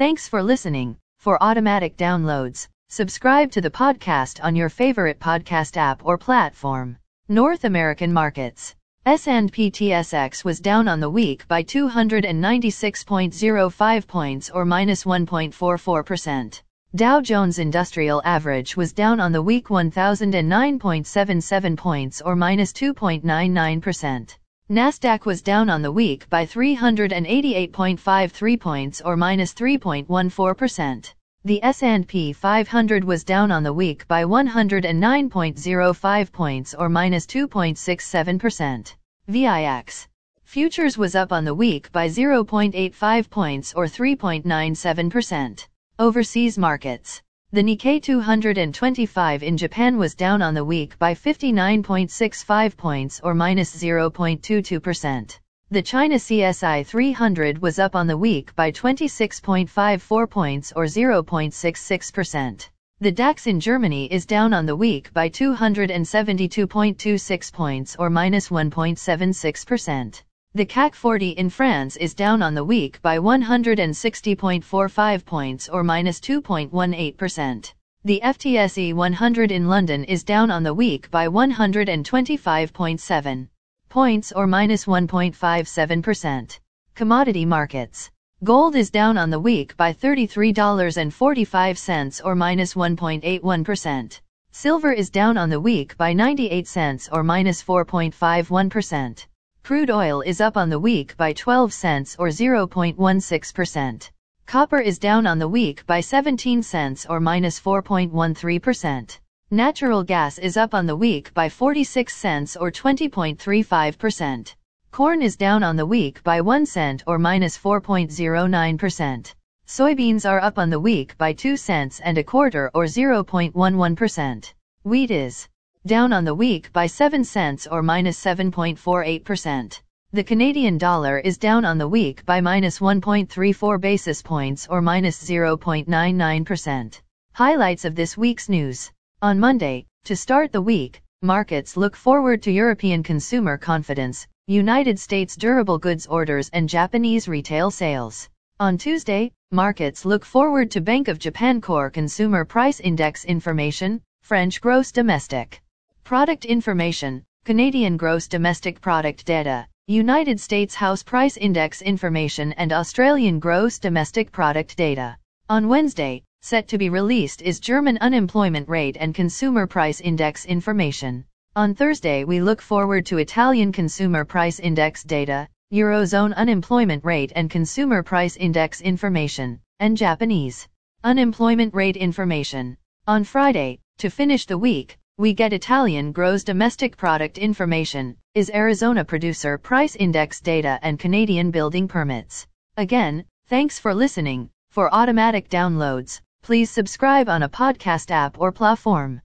Thanks for listening. For automatic downloads, subscribe to the podcast on your favorite podcast app or platform. North American markets. S&P TSX was down on the week by 296.05 points or minus 1.44%. Dow Jones Industrial Average was down on the week 1009.77 points or minus 2.99%. Nasdaq was down on the week by 388.53 points or minus 3.14%. The S&P 500 was down on the week by 109.05 points or minus 2.67%. VIX Futures was up on the week by 0.85 points or 3.97%. Overseas markets. The Nikkei 225 in Japan was down on the week by 59.65 points or minus 0.22%. The China CSI 300 was up on the week by 26.54 points or 0.66%. The DAX in Germany is down on the week by 272.26 points or minus 1.76%. The CAC 40 in France is down on the week by 160.45 points or minus 2.18%. The FTSE 100 in London is down on the week by 125.7 points or minus 1.57%. Commodity markets. Gold is down on the week by $33.45 or minus 1.81%. Silver is down on the week by 98 cents or minus 4.51%. Crude oil is up on the week by 12 cents or 0.16%. Copper is down on the week by 17 cents or minus 4.13%. Natural gas is up on the week by 46 cents or 20.35%. Corn is down on the week by 1 cent or minus 4.09%. Soybeans are up on the week by 2 cents and a quarter or 0.11%. Wheat is down on the week by 7 cents or minus 7.48%. The Canadian dollar is down on the week by minus 1.34 basis points or minus 0.99%. Highlights of this week's news. On Monday, to start the week, markets look forward to European consumer confidence, United States durable goods orders and Japanese retail sales. On Tuesday, markets look forward to Bank of Japan Core Consumer Price Index information, French gross domestic product information, Canadian gross domestic product data, United States House Price Index information and Australian gross domestic product data. On Wednesday, set to be released is German unemployment rate and consumer price index information. On Thursday we look forward to Italian consumer price index data, Eurozone unemployment rate and consumer price index information, and Japanese unemployment rate information. On Friday, to finish the week, we get Italian gross domestic product information, Eurozone producer price index data and Canadian building permits. Again, thanks for listening. For automatic downloads, please subscribe on a podcast app or platform.